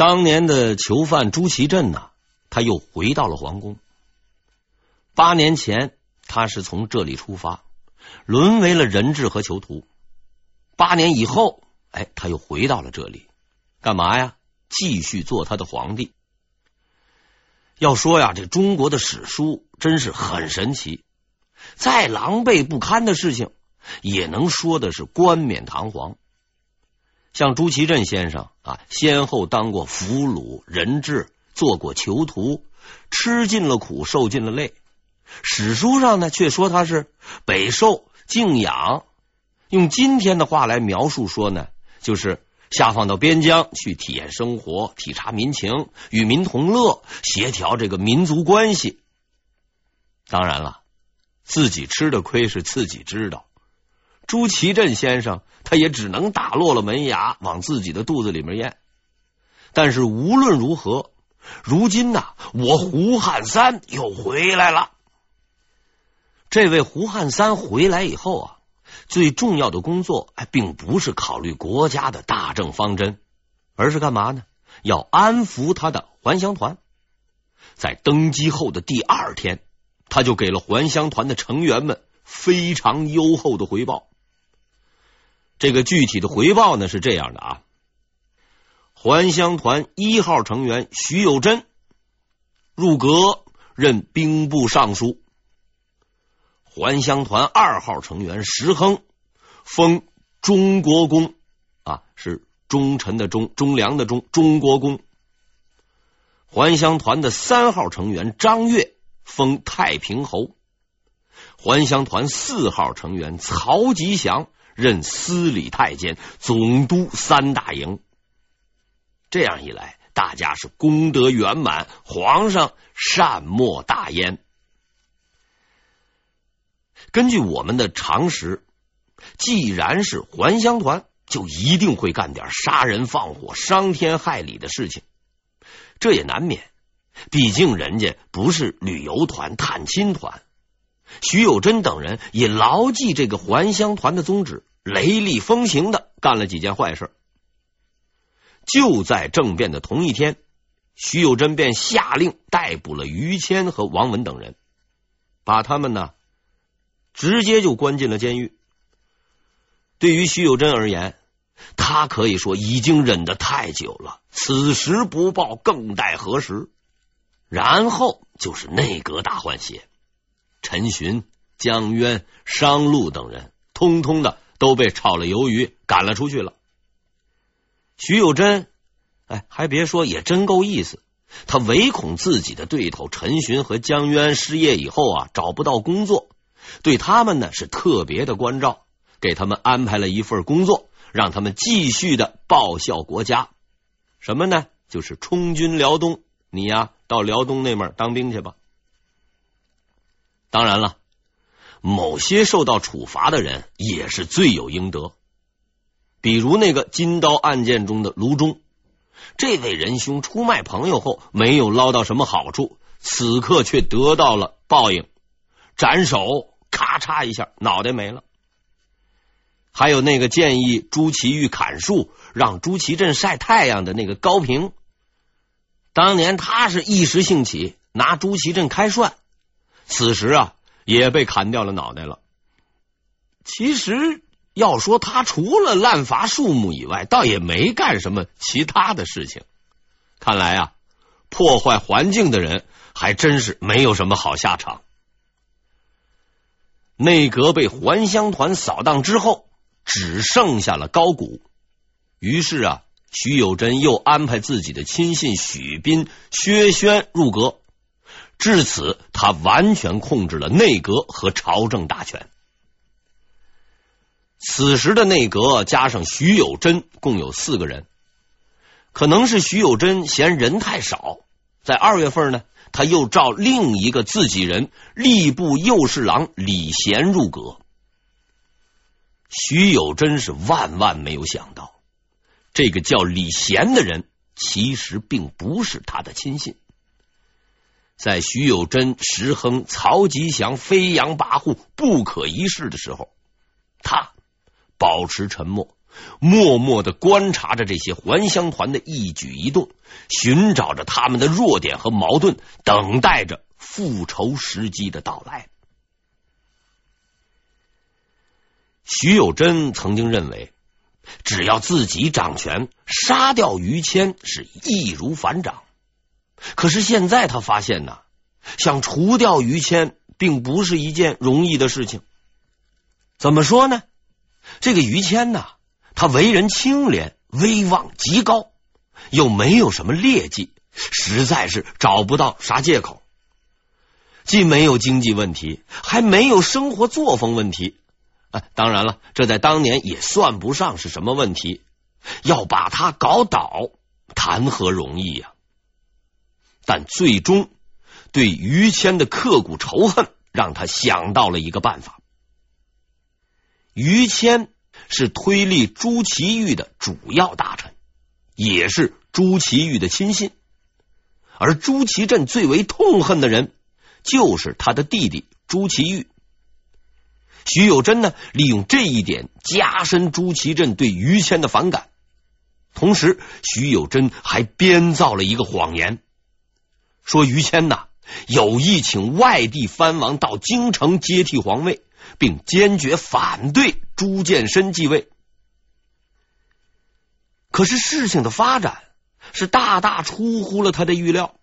当年的囚犯朱祁镇呢，他又回到了皇宫。八年前，他是从这里出发，沦为了人质和囚徒。八年以后，哎，他又回到了这里，干嘛呀？继续做他的皇帝。要说呀，这中国的史书真是很神奇，再狼狈不堪的事情，也能说的是冠冕堂皇。像朱祁镇先生啊，先后当过俘虏、人质，做过囚徒，吃尽了苦，受尽了累。史书上呢，却说他是北受静养，用今天的话来描述说呢，就是下放到边疆去体验生活、体察民情、与民同乐、协调这个民族关系。当然了，自己吃的亏是自己知道。朱祁镇先生，他也只能打落了门牙，往自己的肚子里面咽。但是无论如何，如今呢，我胡汉三又回来了。这位胡汉三回来以后啊，最重要的工作哎，并不是考虑国家的大政方针，而是干嘛呢？要安抚他的还乡团。在登基后的第二天，他就给了还乡团的成员们非常优厚的回报。这个具体的回报呢，是这样的啊，还乡团一号成员徐有贞入阁任兵部尚书。还乡团二号成员石亨封中国公啊，是忠臣的忠，忠良的忠，中国公。还乡团的三号成员张悦封太平侯。还乡团四号成员曹吉祥任司礼太监，总督三大营。这样一来，大家是功德圆满，皇上善莫大焉。根据我们的常识，既然是还乡团，就一定会干点杀人放火、伤天害理的事情，这也难免。毕竟人家不是旅游团、探亲团。徐有贞等人也牢记这个还乡团的宗旨，雷厉风行的干了几件坏事。就在政变的同一天，徐有贞便下令逮捕了于谦和王文等人，把他们呢。直接就关进了监狱。对于徐有贞而言，他可以说已经忍得太久了，此时不报更待何时？然后就是内阁大换血，陈寻、江渊、商禄等人，通通的都被炒了鱿鱼，赶了出去了。徐有贞，哎，还别说，也真够意思。他唯恐自己的对头陈寻和江渊失业以后啊，找不到工作。对他们呢是特别的关照，给他们安排了一份工作，让他们继续的报效国家。什么呢？就是充军辽东，你呀到辽东那边当兵去吧。当然了，某些受到处罚的人也是罪有应得，比如那个金刀案件中的卢忠，这位仁兄出卖朋友后没有捞到什么好处，此刻却得到了报应，斩首。咔嚓一下，脑袋没了。还有那个建议朱祁钰砍树，让朱祁镇晒太阳的那个高平，当年他是一时兴起，拿朱祁镇开涮，此时啊也被砍掉了脑袋了。其实要说他除了滥伐树木以外，倒也没干什么其他的事情。看来啊，破坏环境的人还真是没有什么好下场。内阁被还乡团扫荡之后，只剩下了高古。于是啊，徐有贞又安排自己的亲信许斌、薛轩入阁。至此，他完全控制了内阁和朝政大权。此时的内阁加上徐有贞，共有四个人。可能是徐有贞嫌人太少，在二月份呢。他又召另一个自己人，吏部右侍郎李贤入阁。徐有贞是万万没有想到，这个叫李贤的人其实并不是他的亲信。在徐有贞、石亨、曹吉祥飞扬跋扈、不可一世的时候，他保持沉默，默默的观察着这些还乡团的一举一动，寻找着他们的弱点和矛盾，等待着复仇时机的到来。徐有贞曾经认为，只要自己掌权，杀掉于谦是易如反掌。可是现在他发现呢，想除掉于谦，并不是一件容易的事情。怎么说呢？这个于谦呢，他为人清廉，威望极高，又没有什么劣迹，实在是找不到啥借口。既没有经济问题，还没有生活作风问题。啊，当然了，这在当年也算不上是什么问题。要把他搞倒，谈何容易呀！但最终，对于谦的刻骨仇恨，让他想到了一个办法。于谦是推立朱祁钰的主要大臣，也是朱祁钰的亲信，而朱祁镇最为痛恨的人，就是他的弟弟朱祁钰。徐有贞呢，利用这一点加深朱祁镇对于谦的反感。同时，徐有贞还编造了一个谎言，说于谦呐有意请外地藩王到京城接替皇位，并坚决反对朱见深继位。可是事情的发展是大大出乎了他的预料。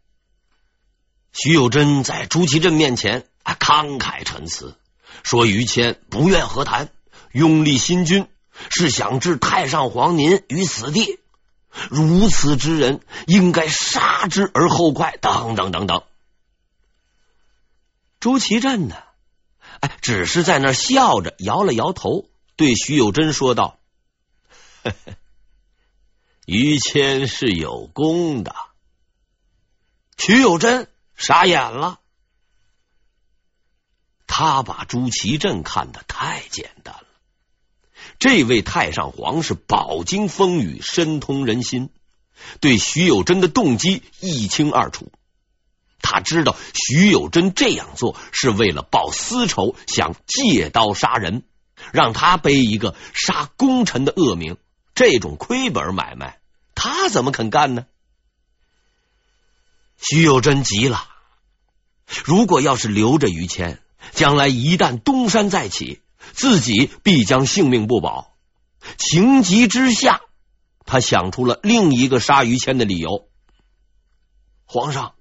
徐有贞在朱祁镇面前啊慷慨陈词。说于谦不愿和谈，拥立新君，是想置太上皇您于死地。如此之人，应该杀之而后快。等等等等。朱祁镇呢？哎，只是在那笑着，摇了摇头，对徐有贞说道：“，于谦是有功的。”徐有贞傻眼了。他把朱祁镇看得太简单。这位太上皇是饱经风雨，深通人心，对徐有贞的动机一清二楚。他知道徐有贞这样做是为了报私仇，想借刀杀人，让他背一个杀功臣的恶名。这种亏本买卖，他怎么肯干呢？徐有贞急了。如果要是留着于谦，将来一旦东山再起，自己必将性命不保。情急之下，他想出了另一个杀于谦的理由。皇上，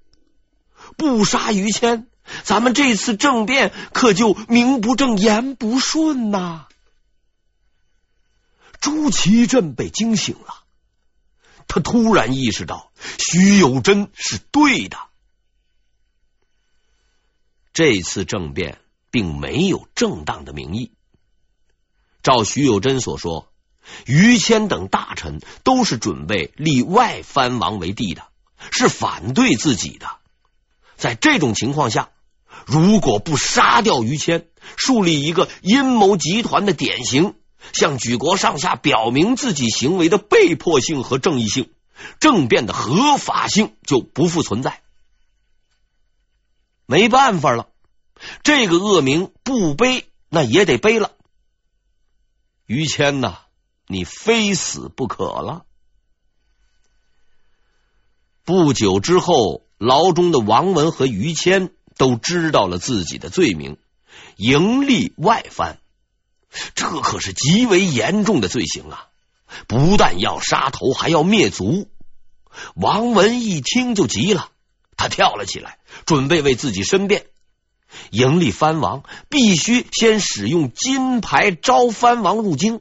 不杀于谦，咱们这次政变可就名不正言不顺呐！朱祁镇被惊醒了，他突然意识到徐有贞是对的。这次政变并没有正当的名义。照徐有贞所说，于谦等大臣都是准备立外藩王为帝的，是反对自己的。在这种情况下，如果不杀掉于谦，树立一个阴谋集团的典型，向举国上下表明自己行为的被迫性和正义性，政变的合法性就不复存在。没办法了，这个恶名不背那也得背了。于谦呐，你非死不可了。不久之后，牢中的王文和于谦都知道了自己的罪名，盈利外藩，这可是极为严重的罪行啊！不但要杀头，还要灭族。王文一听就急了。他跳了起来，准备为自己申辩。迎立藩王必须先使用金牌招藩王入京，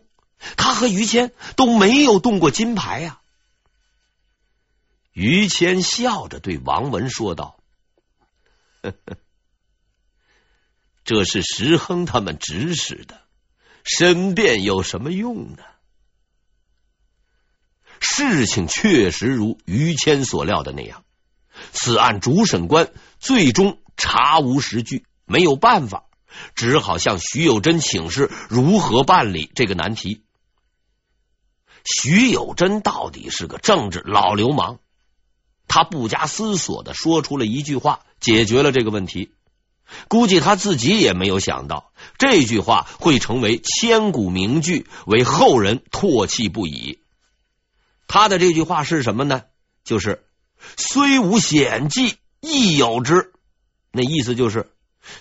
他和于谦都没有动过金牌呀、啊。于谦笑着对王文说道：“呵呵，这是石亨他们指使的，申辩有什么用呢？”事情确实如于谦所料的那样。此案主审官最终查无实据，没有办法，只好向徐有贞请示如何办理这个难题。徐有贞到底是个政治老流氓，他不加思索的说出了一句话，解决了这个问题。估计他自己也没有想到这句话会成为千古名句，为后人唾弃不已。他的这句话是什么呢？就是“虽无显迹，亦有之”。那意思就是，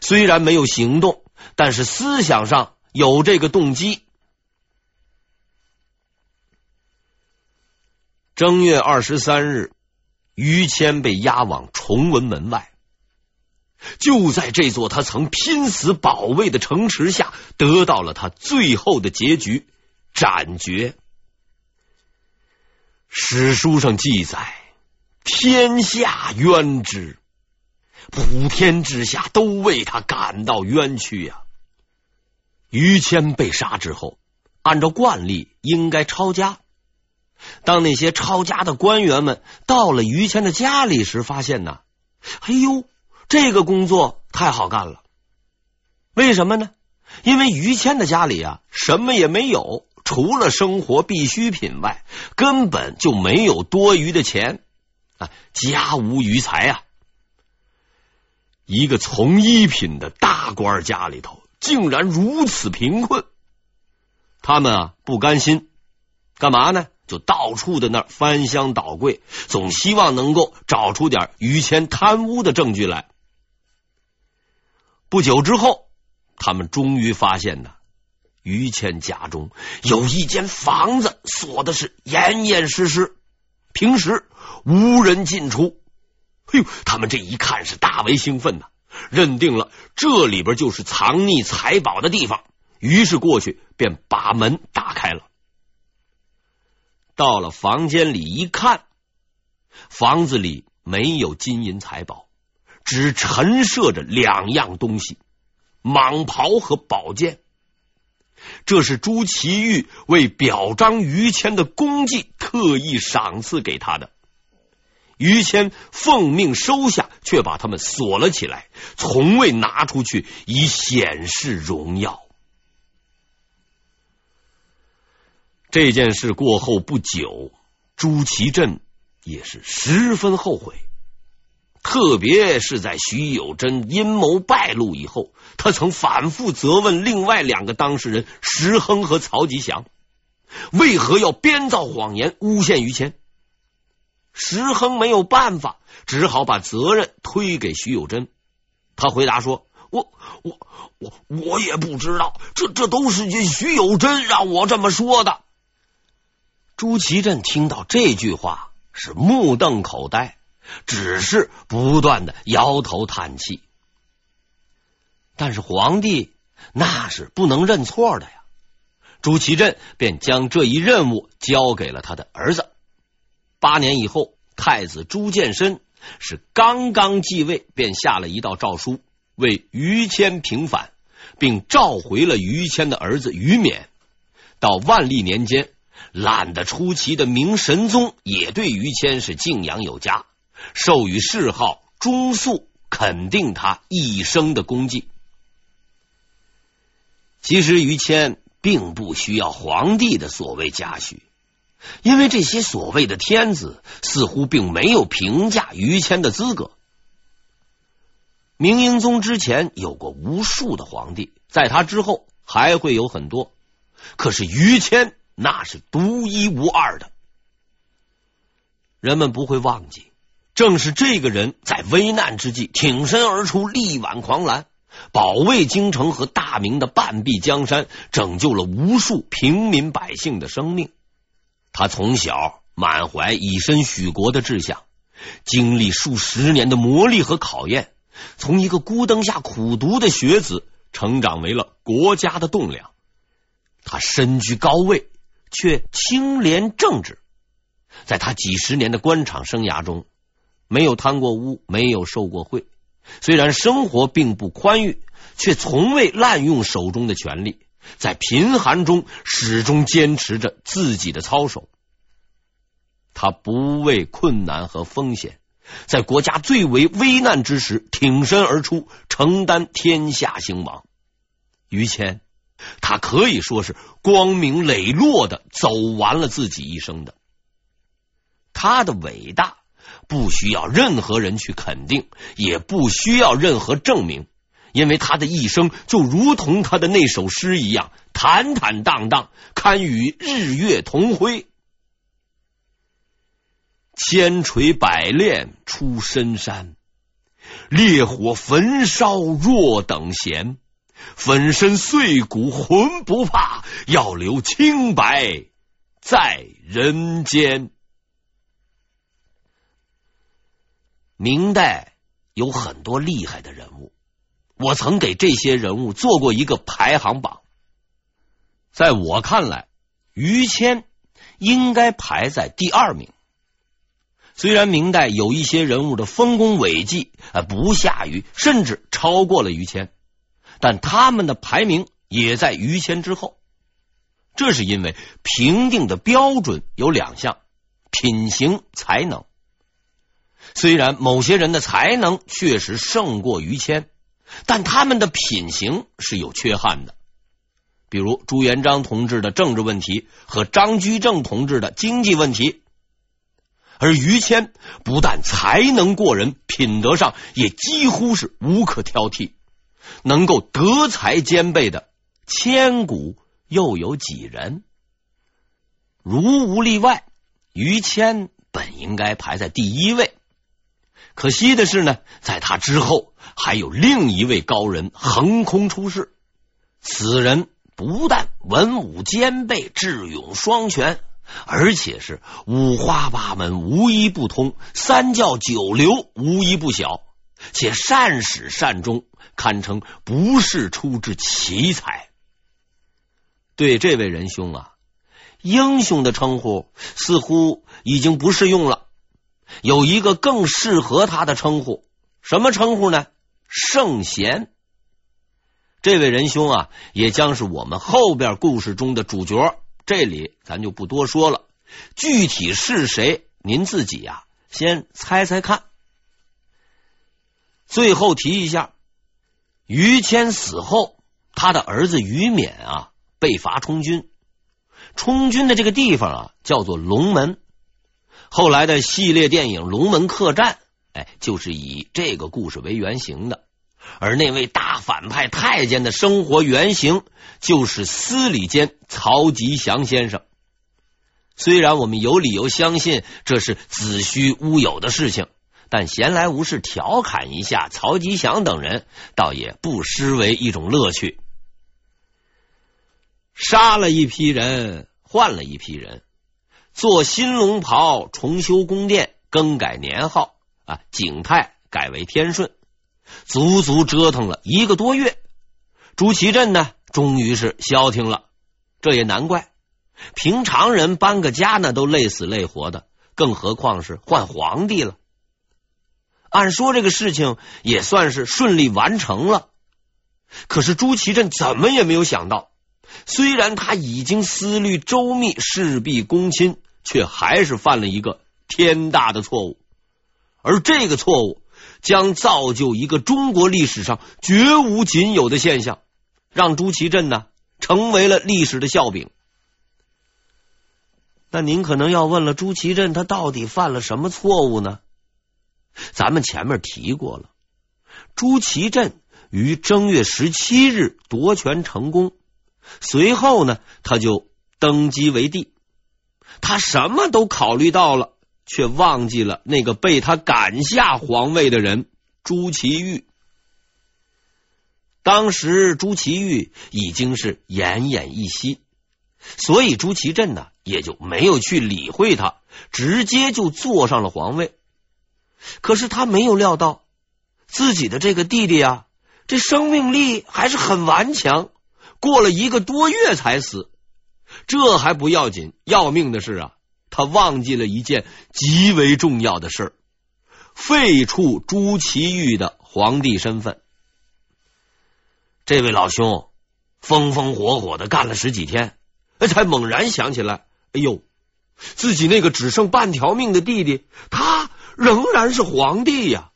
虽然没有行动，但是思想上有这个动机。正月二十三日，于谦被押往崇文门外。就在这座他曾拼死保卫的城池下，得到了他最后的结局——斩决。史书上记载：“天下冤之，普天之下都为他感到冤屈呀。”于谦被杀之后，按照惯例应该抄家。当那些抄家的官员们到了于谦的家里时，发现呢，哎呦，这个工作太好干了。为什么呢？因为于谦的家里啊，什么也没有，除了生活必需品外，根本就没有多余的钱啊，家无余财啊。一个从一品的大官家里头，竟然如此贫困，他们啊不甘心，干嘛呢？就到处的那翻箱倒柜，总希望能够找出点于谦贪污的证据来。不久之后，他们终于发现呢，于谦家中有一间房子锁的是严严实实，平时无人进出。哎呦，他们这一看是大为兴奋呐，认定了这里边就是藏匿财宝的地方，于是过去便把门打开了。到了房间里一看，房子里没有金银财宝，只陈设着两样东西：蟒袍和宝剑。这是朱祁钰为表彰于谦的功绩，特意赏赐给他的。于谦奉命收下，却把他们锁了起来，从未拿出去以显示荣耀。这件事过后不久，朱祁镇也是十分后悔，特别是在徐有贞阴谋败露以后，他曾反复责问另外两个当事人石亨和曹吉祥，为何要编造谎言诬陷于谦？石亨没有办法，只好把责任推给徐有贞。他回答说：“我我我我也不知道，这这都是徐有贞让我这么说的。”朱祁镇听到这句话是目瞪口呆，只是不断的摇头叹气。但是皇帝那是不能认错的呀，朱祁镇便将这一任务交给了他的儿子。八年以后，太子朱见深是刚刚继位，便下了一道诏书，为于谦平反，并召回了于谦的儿子于勉。到万历年间。懒得出奇的明神宗也对于谦是敬仰有加，授予谥号忠肃，肯定他一生的功绩。其实于谦并不需要皇帝的所谓嘉许，因为这些所谓的天子似乎并没有评价于谦的资格。明英宗之前有过无数的皇帝，在他之后还会有很多，可是于谦。那是独一无二的，人们不会忘记，正是这个人在危难之际挺身而出，力挽狂澜，保卫京城和大明的半壁江山，拯救了无数平民百姓的生命。他从小满怀以身许国的志向，经历数十年的磨砺和考验，从一个孤灯下苦读的学子，成长为了国家的栋梁。他身居高位。却清廉正直，在他几十年的官场生涯中，没有贪过污，没有受过贿。虽然生活并不宽裕，却从未滥用手中的权力。在贫寒中，始终坚持着自己的操守。他不畏困难和风险，在国家最为危难之时挺身而出，承担天下兴亡。于谦。他可以说是光明磊落的走完了自己一生的。他的伟大不需要任何人去肯定，也不需要任何证明，因为他的一生就如同他的那首诗一样，坦坦荡荡，堪与日月同辉。千锤百炼出深山，烈火焚烧若等闲。粉身碎骨浑不怕，要留清白在人间。明代有很多厉害的人物，我曾给这些人物做过一个排行榜。在我看来，于谦应该排在第二名。虽然明代有一些人物的丰功伟绩啊，不下于甚至超过了于谦，但他们的排名也在于谦之后。这是因为评定的标准有两项：品行、才能。虽然某些人的才能确实胜过于谦，但他们的品行是有缺憾的。比如朱元璋同志的政治问题和张居正同志的经济问题。而于谦不但才能过人，品德上也几乎是无可挑剔，能够德才兼备的千古又有几人？如无例外，于谦本应该排在第一位。可惜的是呢，在他之后还有另一位高人横空出世，此人不但文武兼备，智勇双全。而且是五花八门，无一不通；三教九流，无一不晓。且善始善终，堪称不世出之奇才。对这位仁兄啊，英雄的称呼似乎已经不适用了。有一个更适合他的称呼，什么称呼呢？圣贤。这位仁兄啊，也将是我们后边故事中的主角。这里咱就不多说了，具体是谁，您自己呀、啊，先猜猜看。最后提一下，于谦死后，他的儿子于勉啊被罚充军，充军的这个地方啊叫做龙门。后来的系列电影《龙门客栈》，哎，就是以这个故事为原型的。而那位大反派太监的生活原型，就是司礼监曹吉祥先生。虽然我们有理由相信这是子虚乌有的事情，但闲来无事调侃一下曹吉祥等人，倒也不失为一种乐趣。杀了一批人，换了一批人，做新龙袍，重修宫殿，更改年号啊，景泰改为天顺。足足折腾了一个多月，朱祁镇呢，终于是消停了。这也难怪，平常人搬个家呢都累死累活的，更何况是换皇帝了。按说这个事情也算是顺利完成了，可是朱祁镇怎么也没有想到，虽然他已经思虑周密，事必躬亲，却还是犯了一个天大的错误，而这个错误。将造就一个中国历史上绝无仅有的现象，让朱祁镇呢成为了历史的笑柄。那您可能要问了，朱祁镇他到底犯了什么错误呢？咱们前面提过了，朱祁镇于正月十七日夺权成功，随后呢他就登基为帝，他什么都考虑到了。却忘记了那个被他赶下皇位的人朱祁钰。当时朱祁钰已经是奄奄一息，所以朱祁镇呢也就没有去理会他，直接就坐上了皇位。可是他没有料到自己的这个弟弟啊，这生命力还是很顽强，过了一个多月才死。这还不要紧，要命的是啊。他忘记了一件极为重要的事，废黜朱祁钰的皇帝身份。这位老兄风风火火的干了十几天，才猛然想起来，哎呦，自己那个只剩半条命的弟弟，他仍然是皇帝呀！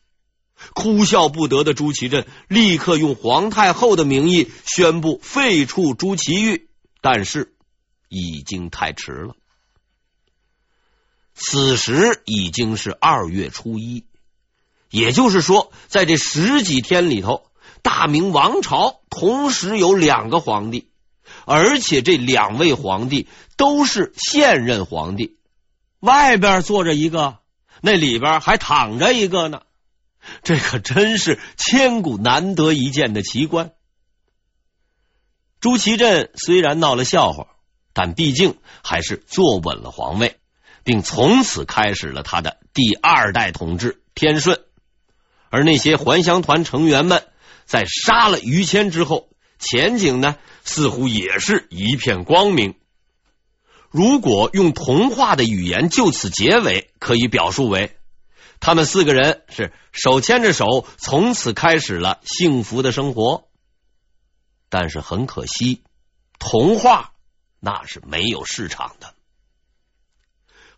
哭笑不得的朱祁镇立刻用皇太后的名义宣布废黜朱祁钰，但是已经太迟了。此时已经是二月初一，也就是说，在这十几天里头，大明王朝同时有两个皇帝，而且这两位皇帝都是现任皇帝，外边坐着一个，那里边还躺着一个呢。这可真是千古难得一见的奇观。朱祁镇虽然闹了笑话，但毕竟还是坐稳了皇位，并从此开始了他的第二代统治天顺。而那些还乡团成员们在杀了于谦之后，前景呢似乎也是一片光明。如果用童话的语言就此结尾，可以表述为：他们四个人是手牵着手，从此开始了幸福的生活。但是很可惜，童话那是没有市场的。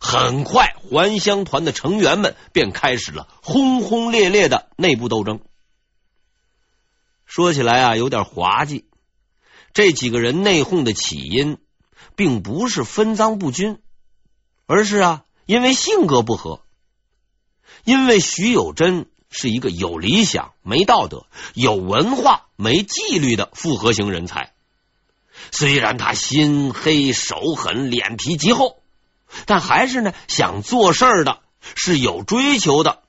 很快，还乡团的成员们便开始了轰轰烈烈的内部斗争。说起来啊，有点滑稽。这几个人内讧的起因，并不是分赃不均，而是啊，因为性格不合。因为徐有贞是一个有理想、没道德、有文化、没纪律的复合型人才，虽然他心黑手狠、脸皮极厚。但还是呢，想做事儿的是有追求的。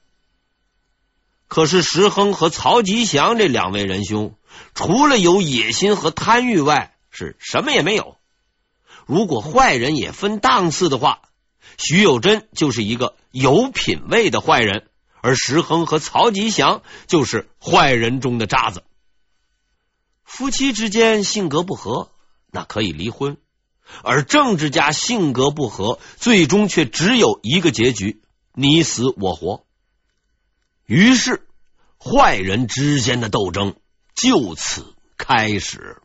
可是石亨和曹吉祥这两位仁兄，除了有野心和贪欲外，是什么也没有。如果坏人也分档次的话，徐有贞就是一个有品位的坏人，而石亨和曹吉祥就是坏人中的渣子。夫妻之间性格不合，那可以离婚。而政治家性格不合，最终却只有一个结局：你死我活。于是，坏人之间的斗争就此开始。